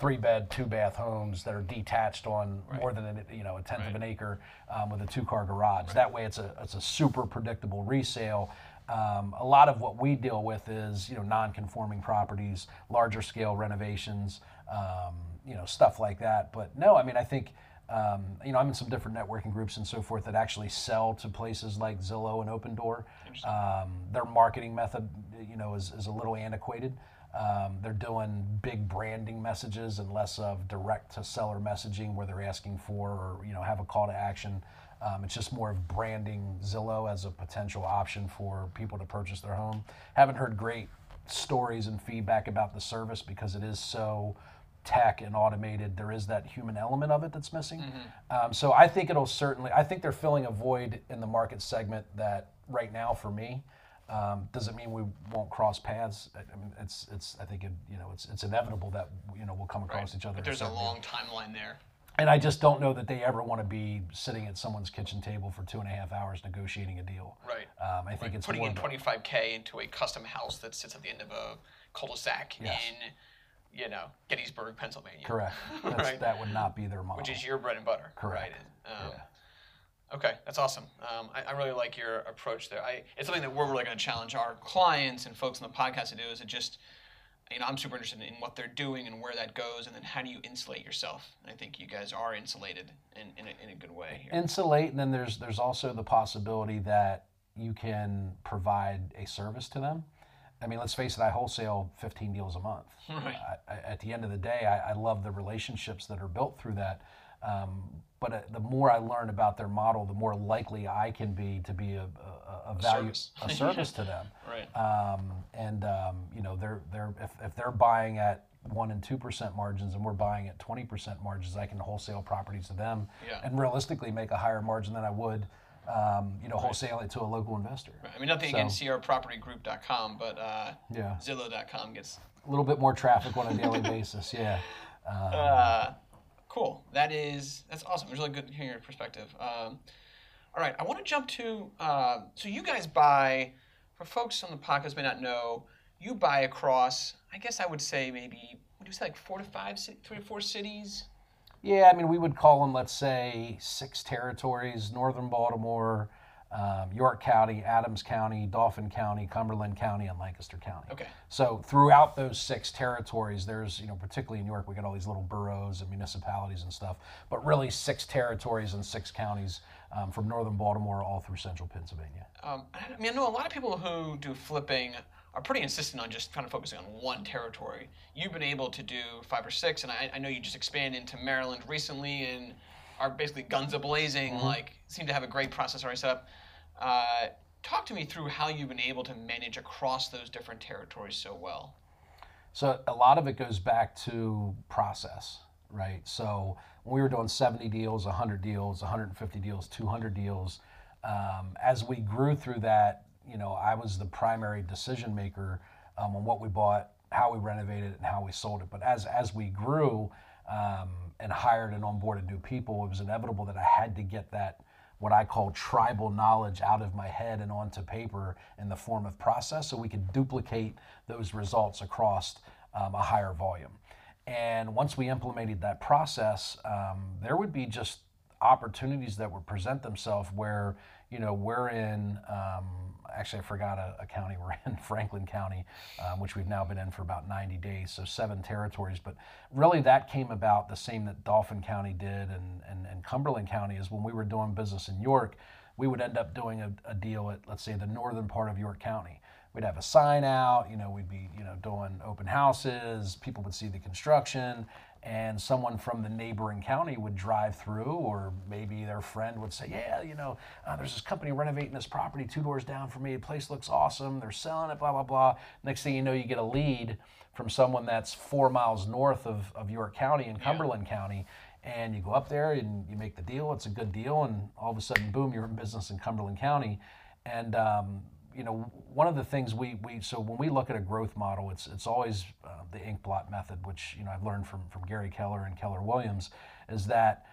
C: three bed two bath homes that are detached on more than a, you know a tenth of an acre um, with a two car garage that way it's a it's a super predictable resale um, a lot of what we deal with is you know non-conforming properties, larger scale renovations, um, you know stuff like that. But no, I mean I think um, you know I'm in some different networking groups and so forth that actually sell to places like Zillow and Opendoor. Um, their marketing method, you know, is, is a little antiquated. Um, they're doing big branding messages and less of direct to seller messaging where they're asking for or you know have a call to action. Um, it's just more of branding Zillow as a potential option for people to purchase their home. Haven't heard great stories and feedback about the service because it is so tech and automated. There is that human element of it that's missing. Um, so I think it'll certainly. I think they're filling a void in the market segment that right now for me. Um, doesn't mean we won't cross paths. I I mean, it's it's. I think it, you know it's it's inevitable that you know we'll come across each other.
B: But there's a long timeline there.
C: and I just don't know that they ever want to be sitting at someone's kitchen table for two and a half hours negotiating a deal.
B: Right.
C: Um, I think it's
B: Putting in 25K into a custom house that sits at the end of a cul-de-sac
C: Yes.
B: in, you know, Gettysburg, Pennsylvania.
C: correct. That's,
B: Right.
C: That would not be their model.
B: Which is your bread and butter.
C: Correct.
B: Right? Um, Okay, that's awesome. Um, I, I really like your approach there. I, it's something that we're really going to challenge our clients and folks on the podcast to do. Is it just, you know, I'm super interested in what they're doing and where that goes, and then how do you insulate yourself? And I think you guys are insulated in, in, a, in a good way here.
C: insulate, and then there's there's also the possibility that you can provide a service to them. I mean, let's face it, I wholesale 15 deals a month.
B: Right.
C: I, I, at the end of the day, I, I love the relationships that are built through that. Um, but uh, the more I learn about their model, the more likely I can be to be a, a, a value,
B: service.
C: a service to them.
B: Right.
C: Um, and um, you know, they're they're if, if they're buying at one and two percent margins, and we're buying at twenty percent margins, I can wholesale properties to them,
B: Yeah.
C: and realistically make a higher margin than I would, um, you know, wholesale it to a local investor.
B: I mean, nothing
C: So-
B: against crpropertygroup.com, but uh,
C: Yeah.
B: Zillow.com gets
C: A little bit more traffic on a daily basis. Yeah.
B: Uh, cool. That is that's awesome. It's really good hearing your perspective. Um, all right, I want to jump to uh, so you guys buy for folks on the podcast may not know you buy across. I guess I would say maybe would you say like four to five, three to four cities?
C: Yeah, I mean, we would call them, let's say, six territories northern Baltimore, um, York County, Adams County, Dauphin County, Cumberland County, and Lancaster County.
B: Okay.
C: So throughout those six territories, there's, you know, particularly in New York, we got all these little boroughs and municipalities and stuff, but really six territories and six counties um, from northern Baltimore all through central Pennsylvania.
B: Um, I mean, I know a lot of people who do flipping are pretty insistent on just kind of focusing on one territory. You've been able to do five or six, and I, I know you just expanded into Maryland recently and are basically guns a blazing. Like, seem to have a great process already set up. Uh, talk to me through how you've been able to manage across those different territories so well.
C: So a lot of it goes back to process, right? So we were doing 70 deals, 100 deals, 150 deals, 200 deals, um, as we grew through that, you know, I was the primary decision maker um, on what we bought, how we renovated it, and how we sold it. But as as we grew um, and hired and onboarded new people, it was inevitable that I had to get that what I call tribal knowledge out of my head and onto paper in the form of process so we could duplicate those results across um, a higher volume. And once we implemented that process, um, there would be just opportunities that would present themselves where, you know, we're in, um, actually, I forgot a, a county, we're in Franklin County, um, which we've now been in for about 90 days, so seven territories. But really, that came about the same that Dauphin County did and, and, and Cumberland County is when we were doing business in York. we would end up doing a, a deal at, let's say, the northern part of York County. We'd have a sign out, you know, we'd be, you know, doing open houses, people would see the construction, and someone from the neighboring county would drive through, or maybe their friend would say, Yeah, you know, uh, there's this company renovating this property two doors down from me. The place looks awesome. They're selling it, blah, blah, blah. Next thing you know, you get a lead from someone that's four miles north of, of York County in Cumberland County. And you go up there and you make the deal. It's a good deal. And all of a sudden, boom, you're in business in Cumberland County. And um, you know, one of the things we, we so when we look at a growth model, it's it's always uh, the inkblot method, which you know I've learned from from Gary Keller and Keller Williams, is that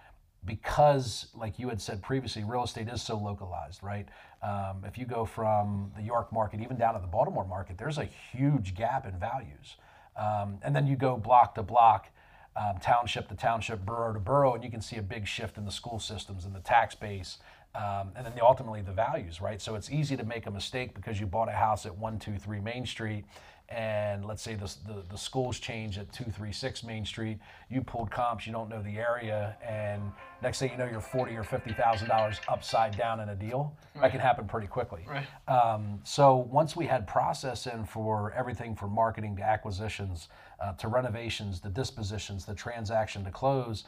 C: because like you had said previously, real estate is so localized, right? Um, if you go from the York market even down to the Baltimore market, there's a huge gap in values, um, and then you go block to block. Um, township to township, borough to borough, and you can see a big shift in the school systems and the tax base, um, and then the, ultimately the values, right? So it's easy to make a mistake because you bought a house at 123 Main Street and let's say the, the, the, schools change at 236 Main Street, you pulled comps, you don't know the area, and next thing you know, you're 40 or $50,000 upside down in a deal. Right. That can happen pretty quickly.
A: Right.
C: Um, so once we had process in for everything from marketing to acquisitions uh, to renovations, the dispositions, the transaction to close,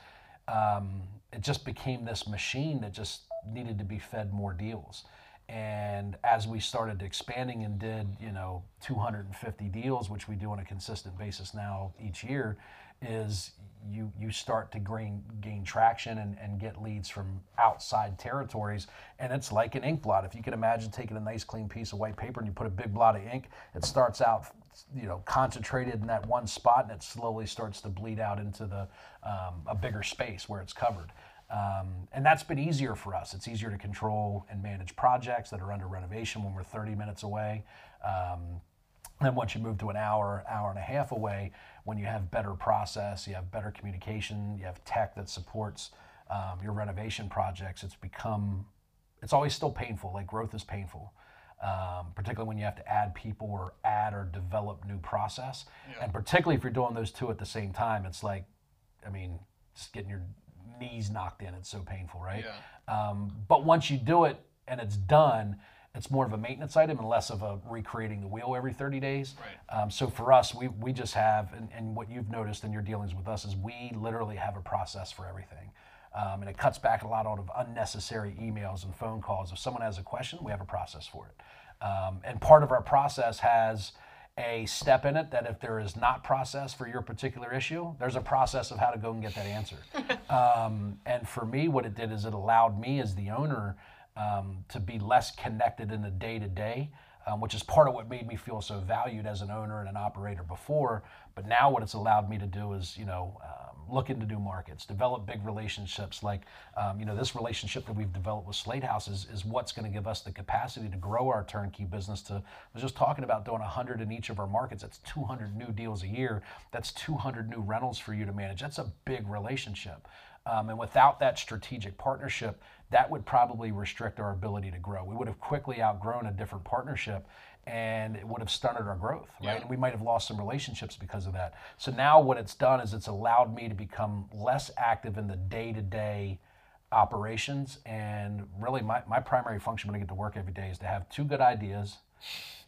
C: um, it just became this machine that just needed to be fed more deals. And as we started expanding and did, you know, 250 deals, which we do on a consistent basis now each year, is you you start to gain gain traction and, and get leads from outside territories. And it's like an ink blot. If you can imagine taking a nice clean piece of white paper and you put a big blot of ink, it starts out you know concentrated in that one spot and it slowly starts to bleed out into the um, a bigger space where it's covered. Um, and that's been easier for us. It's easier to control and manage projects that are under renovation when we're 30 minutes away. Um, then once you move to an hour, hour and a half away, when you have better process, you have better communication, you have tech that supports um, your renovation projects, it's become, it's always still painful. Like growth is painful. Um, particularly when you have to add people or add or develop new process. Yeah. And particularly if you're doing those two at the same time, it's like, I mean, just getting your knees knocked in. It's so painful, right? Yeah. Um, but once you do it and it's done, it's more of a maintenance item and less of a recreating the wheel every 30 days.
A: Right.
C: Um, so for us, we, we just have, and, and what you've noticed in your dealings with us is we literally have a process for everything. Um, and it cuts back a lot out of unnecessary emails and phone calls. If someone has a question, we have a process for it. Um, and part of our process has a step in it that if there is not process for your particular issue, there's a process of how to go and get that answer. um, and for me, what it did is it allowed me as the owner um, to be less connected in the day to day um, which is part of what made me feel so valued as an owner and an operator before. But now, what it's allowed me to do is, you know, um, look into new markets, develop big relationships. Like, um, you know, this relationship that we've developed with Slate House is, is what's going to give us the capacity to grow our turnkey business. To I was just talking about doing 100 in each of our markets. That's 200 new deals a year. That's 200 new rentals for you to manage. That's a big relationship. Um, and without that strategic partnership, that would probably restrict our ability to grow. We would have quickly outgrown a different partnership and it would have stunted our growth, right? Yeah. And we might have lost some relationships because of that. So now what it's done is it's allowed me to become less active in the day to day operations. And really, my, my primary function when I get to work every day is to have two good ideas.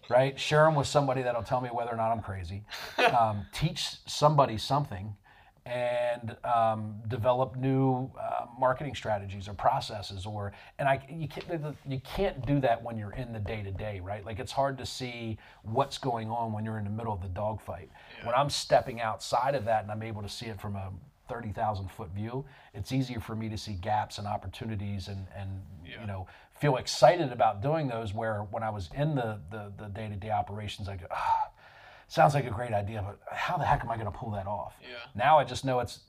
C: Right, share them with somebody that'll tell me whether or not I'm crazy. Um, teach somebody something, and um, develop new uh, marketing strategies or processes or and I you can't you can't do that when you're in the day to day right like it's hard to see what's going on when you're in the middle of the dogfight yeah. when I'm stepping outside of that and I'm able to see it from a 30,000 foot view it's easier for me to see gaps and opportunities and and yeah. you know feel excited about doing those where when I was in the the, the day-to-day operations I go ah, sounds like a great idea, but how the heck am I going to pull that off?
A: Yeah.
C: Now I just know it's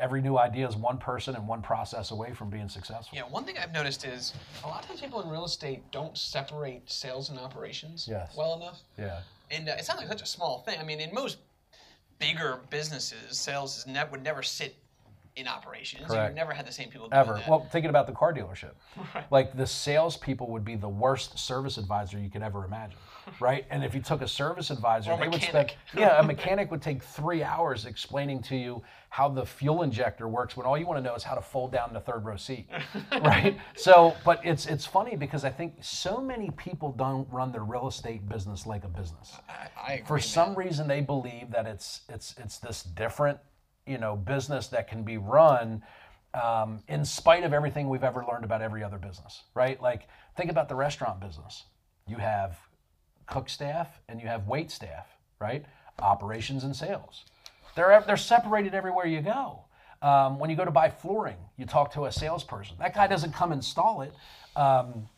C: every new idea is one person and one process away from being successful.
B: Yeah, one thing I've noticed is a lot of times people in real estate don't separate sales and operations
C: yes.
B: well enough.
C: Yeah.
B: And uh, it sounds like such a small thing. I mean, in most bigger businesses, sales is ne- would never sit in operations.
C: Correct.
B: You've never had the same people doing
C: ever.
B: that.
C: Well, thinking about the car dealership, like the salespeople would be the worst service advisor you could ever imagine, right? And if you took a service advisor,
B: a
C: they would
B: mechanic.
C: spend yeah, a mechanic would take three hours explaining to you how the fuel injector works when all you want to know is how to fold down the third row seat, right? So, but it's it's funny because I think so many people don't run their real estate business like a business
B: I, I agree,
C: for some reason they believe that it's it's it's this different you know business that can be run um, in spite of everything we've ever learned about every other business right? Like think about the restaurant business. You have cook staff and you have wait staff right? Operations and sales. They're they're separated everywhere you go. Um, when you go to buy flooring you talk to a salesperson. That guy doesn't come install it um,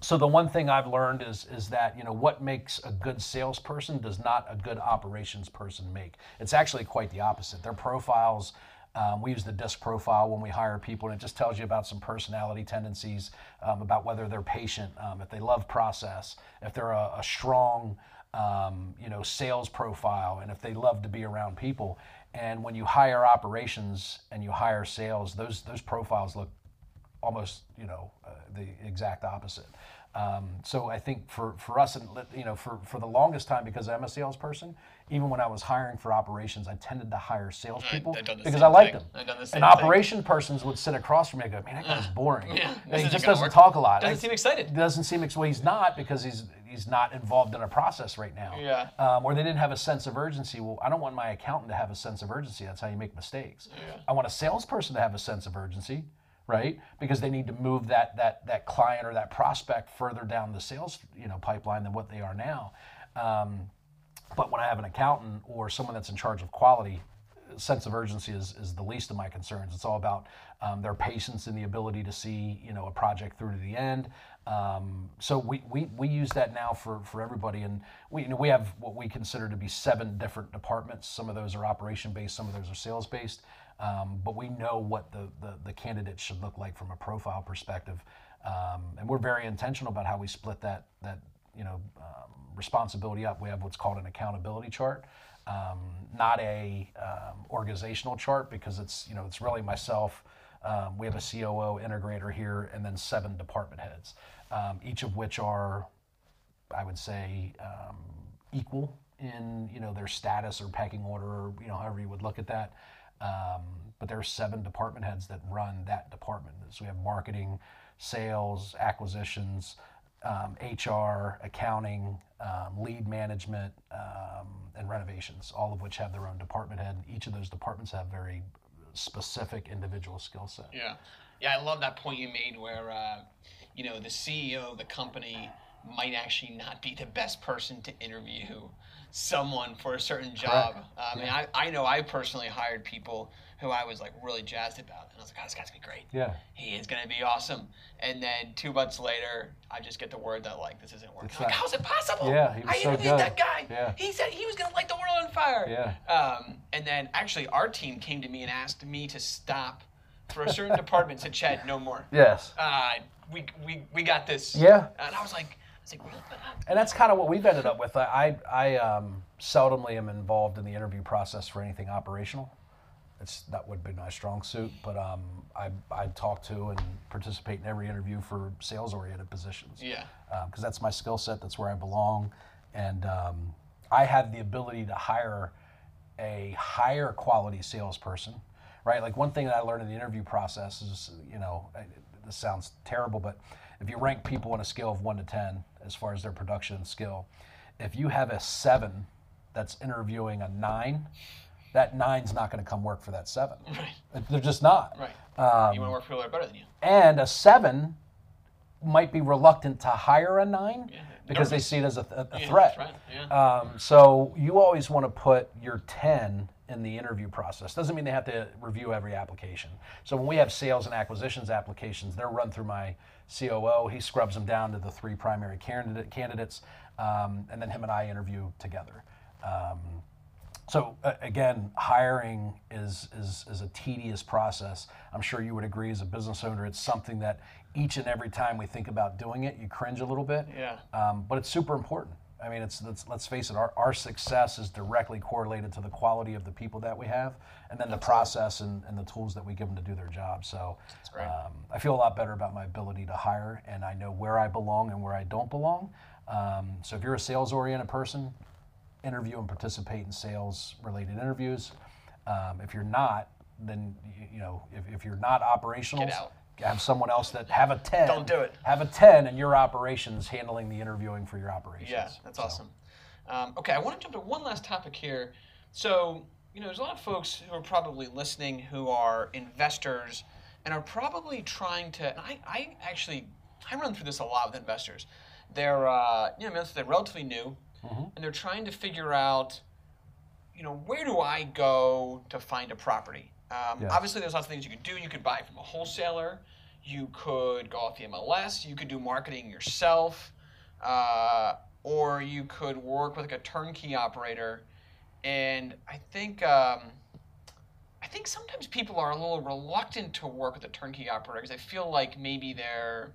C: so the one thing I've learned is is that you know what makes a good salesperson does not a good operations person make. It's actually quite the opposite. Their profiles. Um, we use the DISC profile when we hire people, and it just tells you about some personality tendencies, um, about whether they're patient, um, if they love process, if they're a, a strong, um, you know, sales profile, and if they love to be around people. And when you hire operations and you hire sales, those those profiles look almost you know uh, the exact opposite. Um, so I think for, for us, and you know, for, for the longest time, because I'm a salesperson, even when I was hiring for operations, I tended to hire salespeople
B: I've
C: because I liked
B: thing.
C: them.
B: The
C: and
B: thing.
C: operation persons would sit across from me and go, "Man, that guy's boring.
B: Yeah,
C: And he just doesn't
B: work.
C: talk a lot.
B: Doesn't
C: I-
B: seem excited."
C: Doesn't seem well. He's not because he's he's not involved in a process right now.
B: Yeah.
C: Um, or they didn't have a sense of urgency. Well, I don't want my accountant to have a sense of urgency. That's how you make mistakes. I want a salesperson to have a sense of urgency, right? Because they need to move that that that client or that prospect further down the sales you know pipeline than what they are now. Um, but when I have an accountant or someone that's in charge of quality, sense of urgency is, is the least of my concerns. It's all about um, their patience and the ability to see you know a project through to the end. Um, so we, we, we use that now for, for everybody, and we you know, we have what we consider to be seven different departments. Some of those are operation based, some of those are sales based. Um, but we know what the, the, the candidate should look like from a profile perspective, um, and we're very intentional about how we split that that you know um, responsibility up. We have what's called an accountability chart, um, not a um, organizational chart because it's you know it's really myself. Um, we have a COO integrator here, and then seven department heads, um, each of which are, I would say, um, equal in you know their status or pecking order, or you know however you would look at that. Um, but there are seven department heads that run that department. So we have marketing, sales, acquisitions, um, HR, accounting, um, lead management, um, and renovations, all of which have their own department head. Each of those departments have very specific individual skill set.
B: Yeah, yeah, I love that point you made where uh, you know the CEO of the company might actually not be the best person to interview someone for a certain job. Uh, I mean, I, I know I personally hired people who I was like really jazzed about, and I was like, oh, this guy's gonna be great.
C: Yeah.
B: He is gonna be awesome. And then two months later, I just get the word that like this isn't working.
C: It's
B: Like,
C: not-
B: how's it possible?
C: Yeah, he was
B: I
C: so
B: interviewed
C: good.
B: that guy.
C: Yeah.
B: He said he was gonna light the world on fire.
C: Yeah.
B: Um, and then actually, our team came to me and asked me to stop for a certain department. Said, Chad, no more.
C: Yes.
B: Uh, we, we, we got this.
C: Yeah.
B: And I was like, I was like, really?
C: And that's kind of what we've ended up with. I, I um, seldomly am involved in the interview process for anything operational. It's that would be my strong suit, but um, I, I talk to and participate in every interview for sales-oriented positions.
B: Yeah.
C: Because that's my skill set. That's where I belong, and um, I have the ability to hire a higher quality salesperson. Right. Like one thing that I learned in the interview process is, you know, this sounds terrible, but if you rank people on a scale of one to ten as far as their production and skill, if you have a seven that's interviewing a nine, that nine's not going to come work for that seven.
B: Right.
C: They're just not.
B: Right.
C: Um,
B: you want to work for people that are better than you.
C: And a seven might be reluctant to hire a nine because they see it as a, a- a
B: Yeah,
C: threat.
B: threat, yeah.
C: Um, so you always want to put your 10 in the interview process. Doesn't mean they have to review every application. So when we have sales and acquisitions applications, they're run through my COO. He scrubs them down to the three primary candidate, candidates, um, and then him and I interview together. Um, so uh, again, hiring is, is is a tedious process. I'm sure you would agree as a business owner. It's something that each and every time we think about doing it, you cringe a little bit.
B: Yeah.
C: Um, but it's super important. I mean, it's, let's, let's face it, our, our success is directly correlated to the quality of the people that we have and then the process and, and the tools that we give them to do their job. So um, I feel a lot better about my ability to hire and I know where I belong and where I don't belong. Um, so if you're a sales oriented person, interview and participate in sales related interviews. Um, if you're not, then you, you know if, if you're not operational,
B: Get out.
C: Have someone else that have a ten.
B: Don't do it.
C: Have a ten and your operations handling the interviewing for your operations.
B: Yeah, that's
C: So,
B: awesome. Um, okay, I want to jump to one last topic here. So, you know, there's a lot of folks who are probably listening who are investors and are probably trying to. And I, I actually, I run through this a lot with investors. They're, uh, you know, they're relatively new, and they're trying to figure out, you know, where do I go to find a property? Um,
C: Yeah.
B: Obviously, there's lots of things you could do. You could buy from a wholesaler. You could go off the MLS. You could do marketing yourself, uh, or you could work with like a turnkey operator. And I think um, I think sometimes people are a little reluctant to work with a turnkey operator because they feel like maybe they're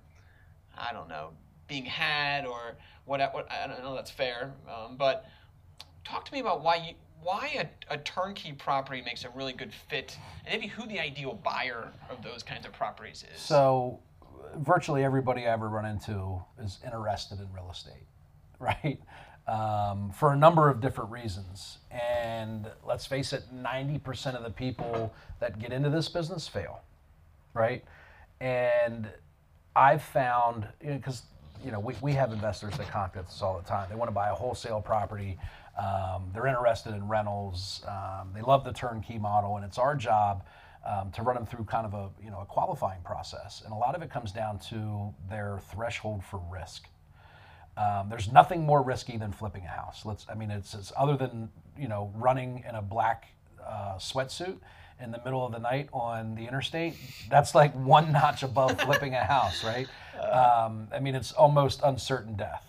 B: I don't know being had or what. what I don't know that's fair, um, but talk to me about why you why a, a turnkey property makes a really good fit and maybe who the ideal buyer of those kinds of properties is.
C: So, virtually everybody I ever run into is interested in real estate, right? Um, for a number of different reasons. And let's face it, 90% of the people that get into this business fail, right? And I've found, because you know, we, we have investors that contact us all the time. They want to buy a wholesale property. Um, they're interested in rentals. Um, they love the turnkey model, and it's our job um, to run them through kind of a you know a qualifying process. And a lot of it comes down to their threshold for risk. Um, there's nothing more risky than flipping a house. Let's, I mean, it's, it's other than you know running in a black uh, sweatsuit in the middle of the night on the interstate. That's like one notch above flipping a house, right? Um, I mean, it's almost uncertain death.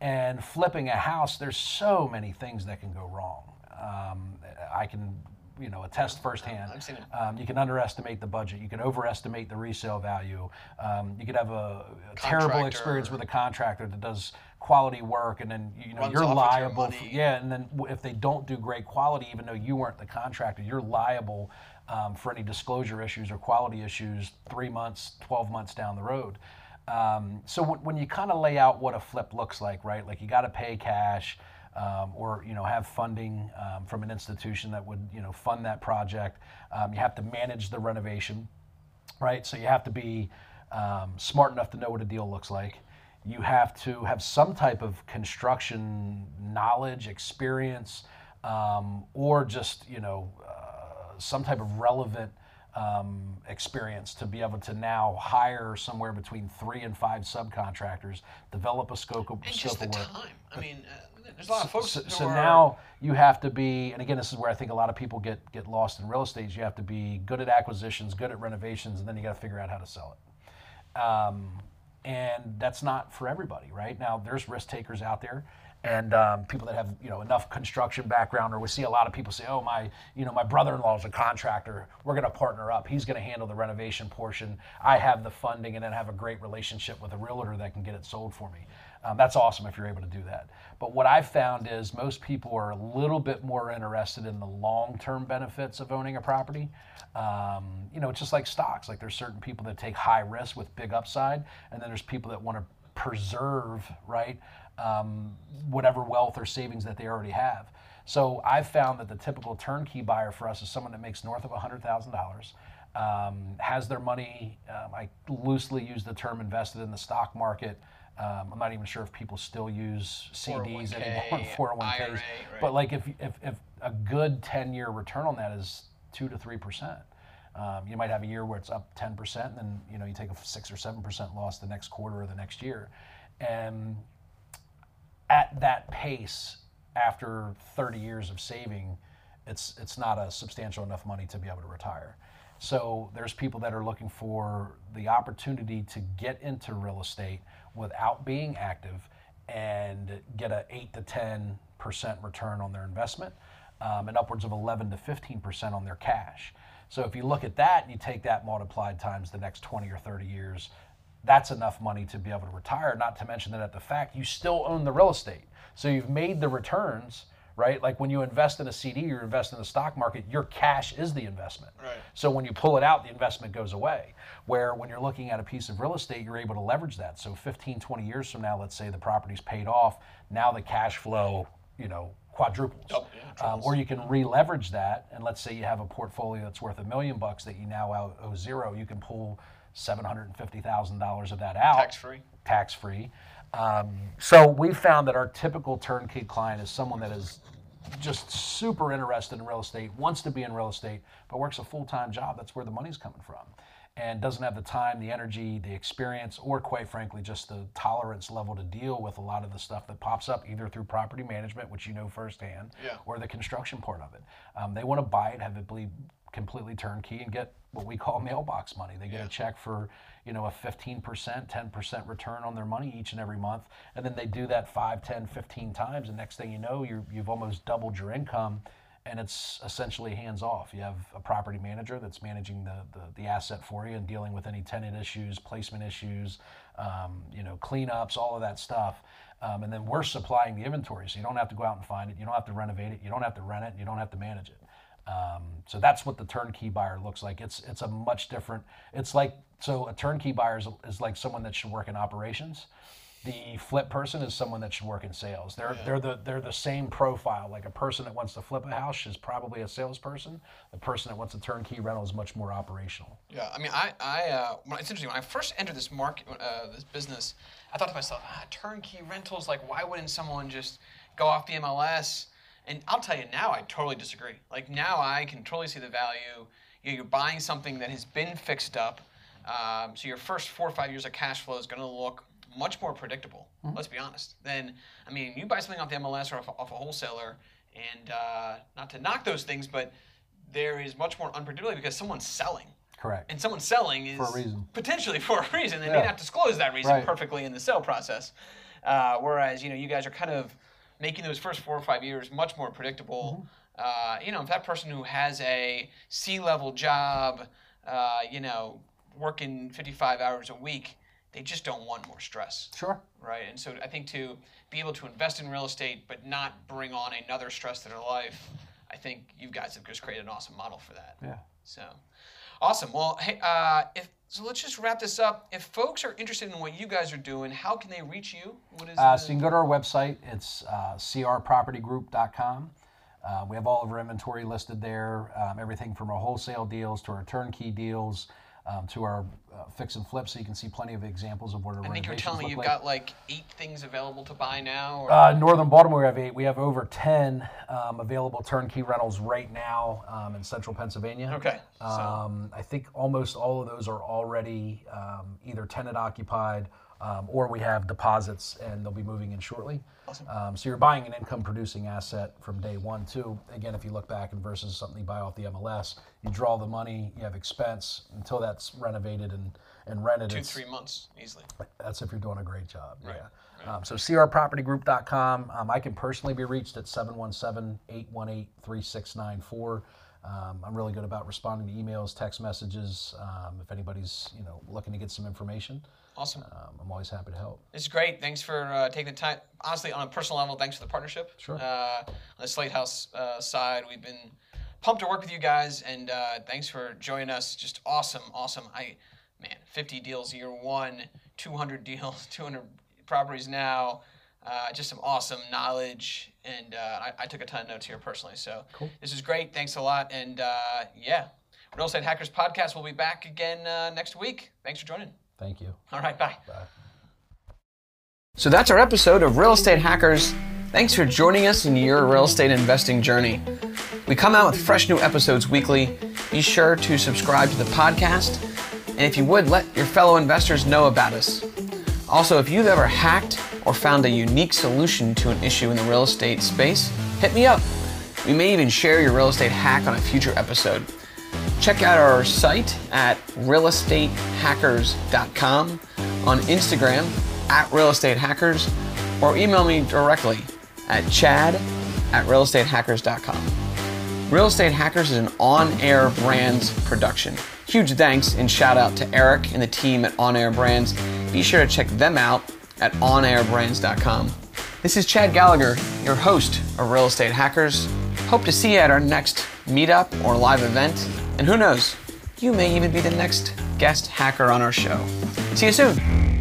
C: And flipping a house, there's so many things that can go wrong. Um, I can, you know, attest firsthand.
B: I've seen it.
C: Um, you can underestimate the budget. You can overestimate the resale value. Um, you could have a, a terrible experience with a contractor that does quality work, and then you know
B: Runs
C: you're liable. For, yeah, and then if they don't do great quality, even though you weren't the contractor, you're liable um, for any disclosure issues or quality issues three months, twelve months down the road. Um, so when, when you kind of lay out what a flip looks like, right? Like you got to pay cash, um, or you know have funding um, from an institution that would you know fund that project. Um, you have to manage the renovation, right? So you have to be um, smart enough to know what a deal looks like. You have to have some type of construction knowledge, experience, um, or just you know uh, some type of relevant um, experience to be able to now hire somewhere between three and five subcontractors, develop a scope of,
B: and
C: scope
B: just the
C: of work.
B: time. I mean, uh, there's a lot of folks
C: So, so
B: are
C: now you have to be, and again, this is where I think a lot of people get get lost in real estate. is You have to be good at acquisitions, good at renovations, and then you got to figure out how to sell it. Um, and that's not for everybody, right? Now, there's risk takers out there, and um, people that have you know enough construction background, or we see a lot of people say, "Oh, my you know my brother-in-law is a contractor. We're going to partner up. He's going to handle the renovation portion. I have the funding, and then have a great relationship with a realtor that can get it sold for me." Um, that's awesome if you're able to do that. But what I've found is most people are a little bit more interested in the long-term benefits of owning a property. Um, you know, it's just like stocks. Like there's certain people that take high risk with big upside, and then there's people that want to preserve, right, um, whatever wealth or savings that they already have. So I've found that the typical turnkey buyer for us is someone that makes north of $100,000. Um, has their money, um, I loosely use the term invested in the stock market. Um, I'm not even sure if people still use CDs
B: 401k,
C: anymore, 401ks.
B: IRA, right.
C: But like if, if, if a good 10 year return on that is two to three percent. Um, you might have a year where it's up 10%, and then you know you take a six or seven percent loss the next quarter or the next year, and at that pace, after 30 years of saving, it's it's not a substantial enough money to be able to retire. So there's people that are looking for the opportunity to get into real estate without being active and get a eight to 10 percent return on their investment, um, and upwards of 11 to 15 percent on their cash. So if you look at that and you take that multiplied times the next 20 or 30 years, that's enough money to be able to retire. Not to mention that at the fact you still own the real estate. So you've made the returns, right? Like when you invest in a CD, you invest in the stock market, your cash is the investment.
B: Right.
C: So when you pull it out, the investment goes away. Where when you're looking at a piece of real estate, you're able to leverage that. So 15, 20 years from now, let's say the property's paid off, now the cash flow, you know, quadruples.
B: Oh, yeah,
C: um, or you can re-leverage that, and let's say you have a portfolio that's worth a million bucks that you now owe, zero, you can pull seven hundred and fifty thousand dollars of that out,
B: Tax-free.
C: tax-free. Um, so we found that our typical turnkey client is someone that is just super interested in real estate, wants to be in real estate, but works a full-time job. That's where the money's coming from. And doesn't have the time, the energy, the experience, or quite frankly, just the tolerance level to deal with a lot of the stuff that pops up either through property management, which you know firsthand,
B: Yeah.
C: or the construction part of it. Um, they want to buy it, have it be completely turnkey, and get what we call mailbox money. They get a check for you know a 15%, 10% return on their money each and every month, and then they do that 5, 10, 15 times, and next thing you know, you're, you've almost doubled your income. And it's essentially hands off. You have a property manager that's managing the, the, the asset for you and dealing with any tenant issues, placement issues, um, you know, cleanups, all of that stuff. Um, and then we're supplying the inventory, so you don't have to go out and find it. You don't have to renovate it. You don't have to rent it. You don't have to manage it. Um, so that's what the turnkey buyer looks like. It's it's a much different. It's like so a turnkey buyer is, is like someone that should work in operations. The flip person is someone that should work in sales. They're they're the they're the same profile. Like a person that wants to flip a house is probably a salesperson. The person that wants a turnkey rental is much more operational.
B: Yeah, I mean, I, I, uh, when, it's interesting. When I first entered this market, uh, this business, I thought to myself, ah, turnkey rentals. Like, why wouldn't someone just go off the MLS? And I'll tell you now, I totally disagree. Like now, I can totally see the value. You know, you're buying something that has been fixed up, um, so your first four or five years of cash flow is going to look much more predictable. Let's be honest. Then, I mean, you buy something off the MLS or off, off a wholesaler, and uh, not to knock those things, but there is much more unpredictability because someone's selling.
C: Correct.
B: And someone selling is
C: For a reason.
B: potentially for a reason. They
C: Yeah.
B: may not disclose that reason
C: Right.
B: perfectly in the sale process. Uh, whereas you know you guys are kind of making those first four or five years much more predictable.
C: Mm-hmm.
B: Uh, you know, if that person who has a C level job, uh, you know, working 55 hours a week, they just don't want more stress
C: Sure.
B: right? And so I think to be able to invest in real estate but not bring on another stress to their life, I think you guys have just created an awesome model for that.
C: Yeah.
B: So awesome. Well, hey, uh, if so, let's just wrap this up. If folks are interested in what you guys are doing, how can they reach you? What is
C: Uh,
B: the-
C: so you can go to our website. It's uh, crpropertygroup.com. Uh, we have all of our inventory listed there. Um, everything from our wholesale deals to our turnkey deals um, to our uh, fix and flip. So you can see plenty of examples of what our
B: I think you're telling me you've
C: like.
B: got like eight things available to buy now. Or,
C: Uh, Northern Baltimore, we have eight. We have over 10 um, available turnkey rentals right now um, in central Pennsylvania.
B: Okay, so-
C: Um, I think almost all of those are already um, either tenant occupied um, or we have deposits and they'll be moving in shortly.
B: Awesome.
C: Um, so you're buying an income producing asset from day one, too. Again, if you look back and versus something you buy off the MLS, you draw the money, you have expense until that's renovated and, and rented.
B: two, three months easily.
C: that's if you're doing a great job.
B: Right,
C: Yeah. Um, so crpropertygroup.com. Um, I can personally be reached at 717-818-3694. Um, I'm really good about responding to emails, text messages. Um, if anybody's you know looking to get some information,
B: Awesome.
C: um, I'm always happy to help.
B: It's great. Thanks for uh, taking the time. Honestly, on a personal level, thanks for the partnership.
C: Sure.
B: Uh, on the Slate House uh, side, we've been pumped to work with you guys, and uh, thanks for joining us. Just awesome, awesome. I, man, 50 deals year one, 200 deals, 200 properties now. Uh, just some awesome knowledge, and uh, I, I took a ton of notes here personally. So this is great. Thanks a lot, and uh, yeah, Real Estate Hackers podcast will be back again uh, next week. Thanks for joining.
C: Thank you.
B: All right, bye.
C: Bye.
B: So that's our episode of Real Estate Hackers. Thanks for joining us in your real estate investing journey. We come out with fresh new episodes weekly. Be sure to subscribe to the podcast. And if you would, let your fellow investors know about us. Also, if you've ever hacked or found a unique solution to an issue in the real estate space, hit me up. We may even share your real estate hack on a future episode. Check out our site at realestatehackers.com, on Instagram at realestatehackers, or email me directly at chad at realestatehackers.com. Real Estate Hackers is an on air brands production. Huge thanks and shout out to Eric and the team at On Air Brands. Be sure to check them out at onairbrands.com. This is Chad Gallagher, your host of Real Estate Hackers. Hope to see you at our next meetup or live event. And who knows, you may even be the next guest hacker on our show. See you soon.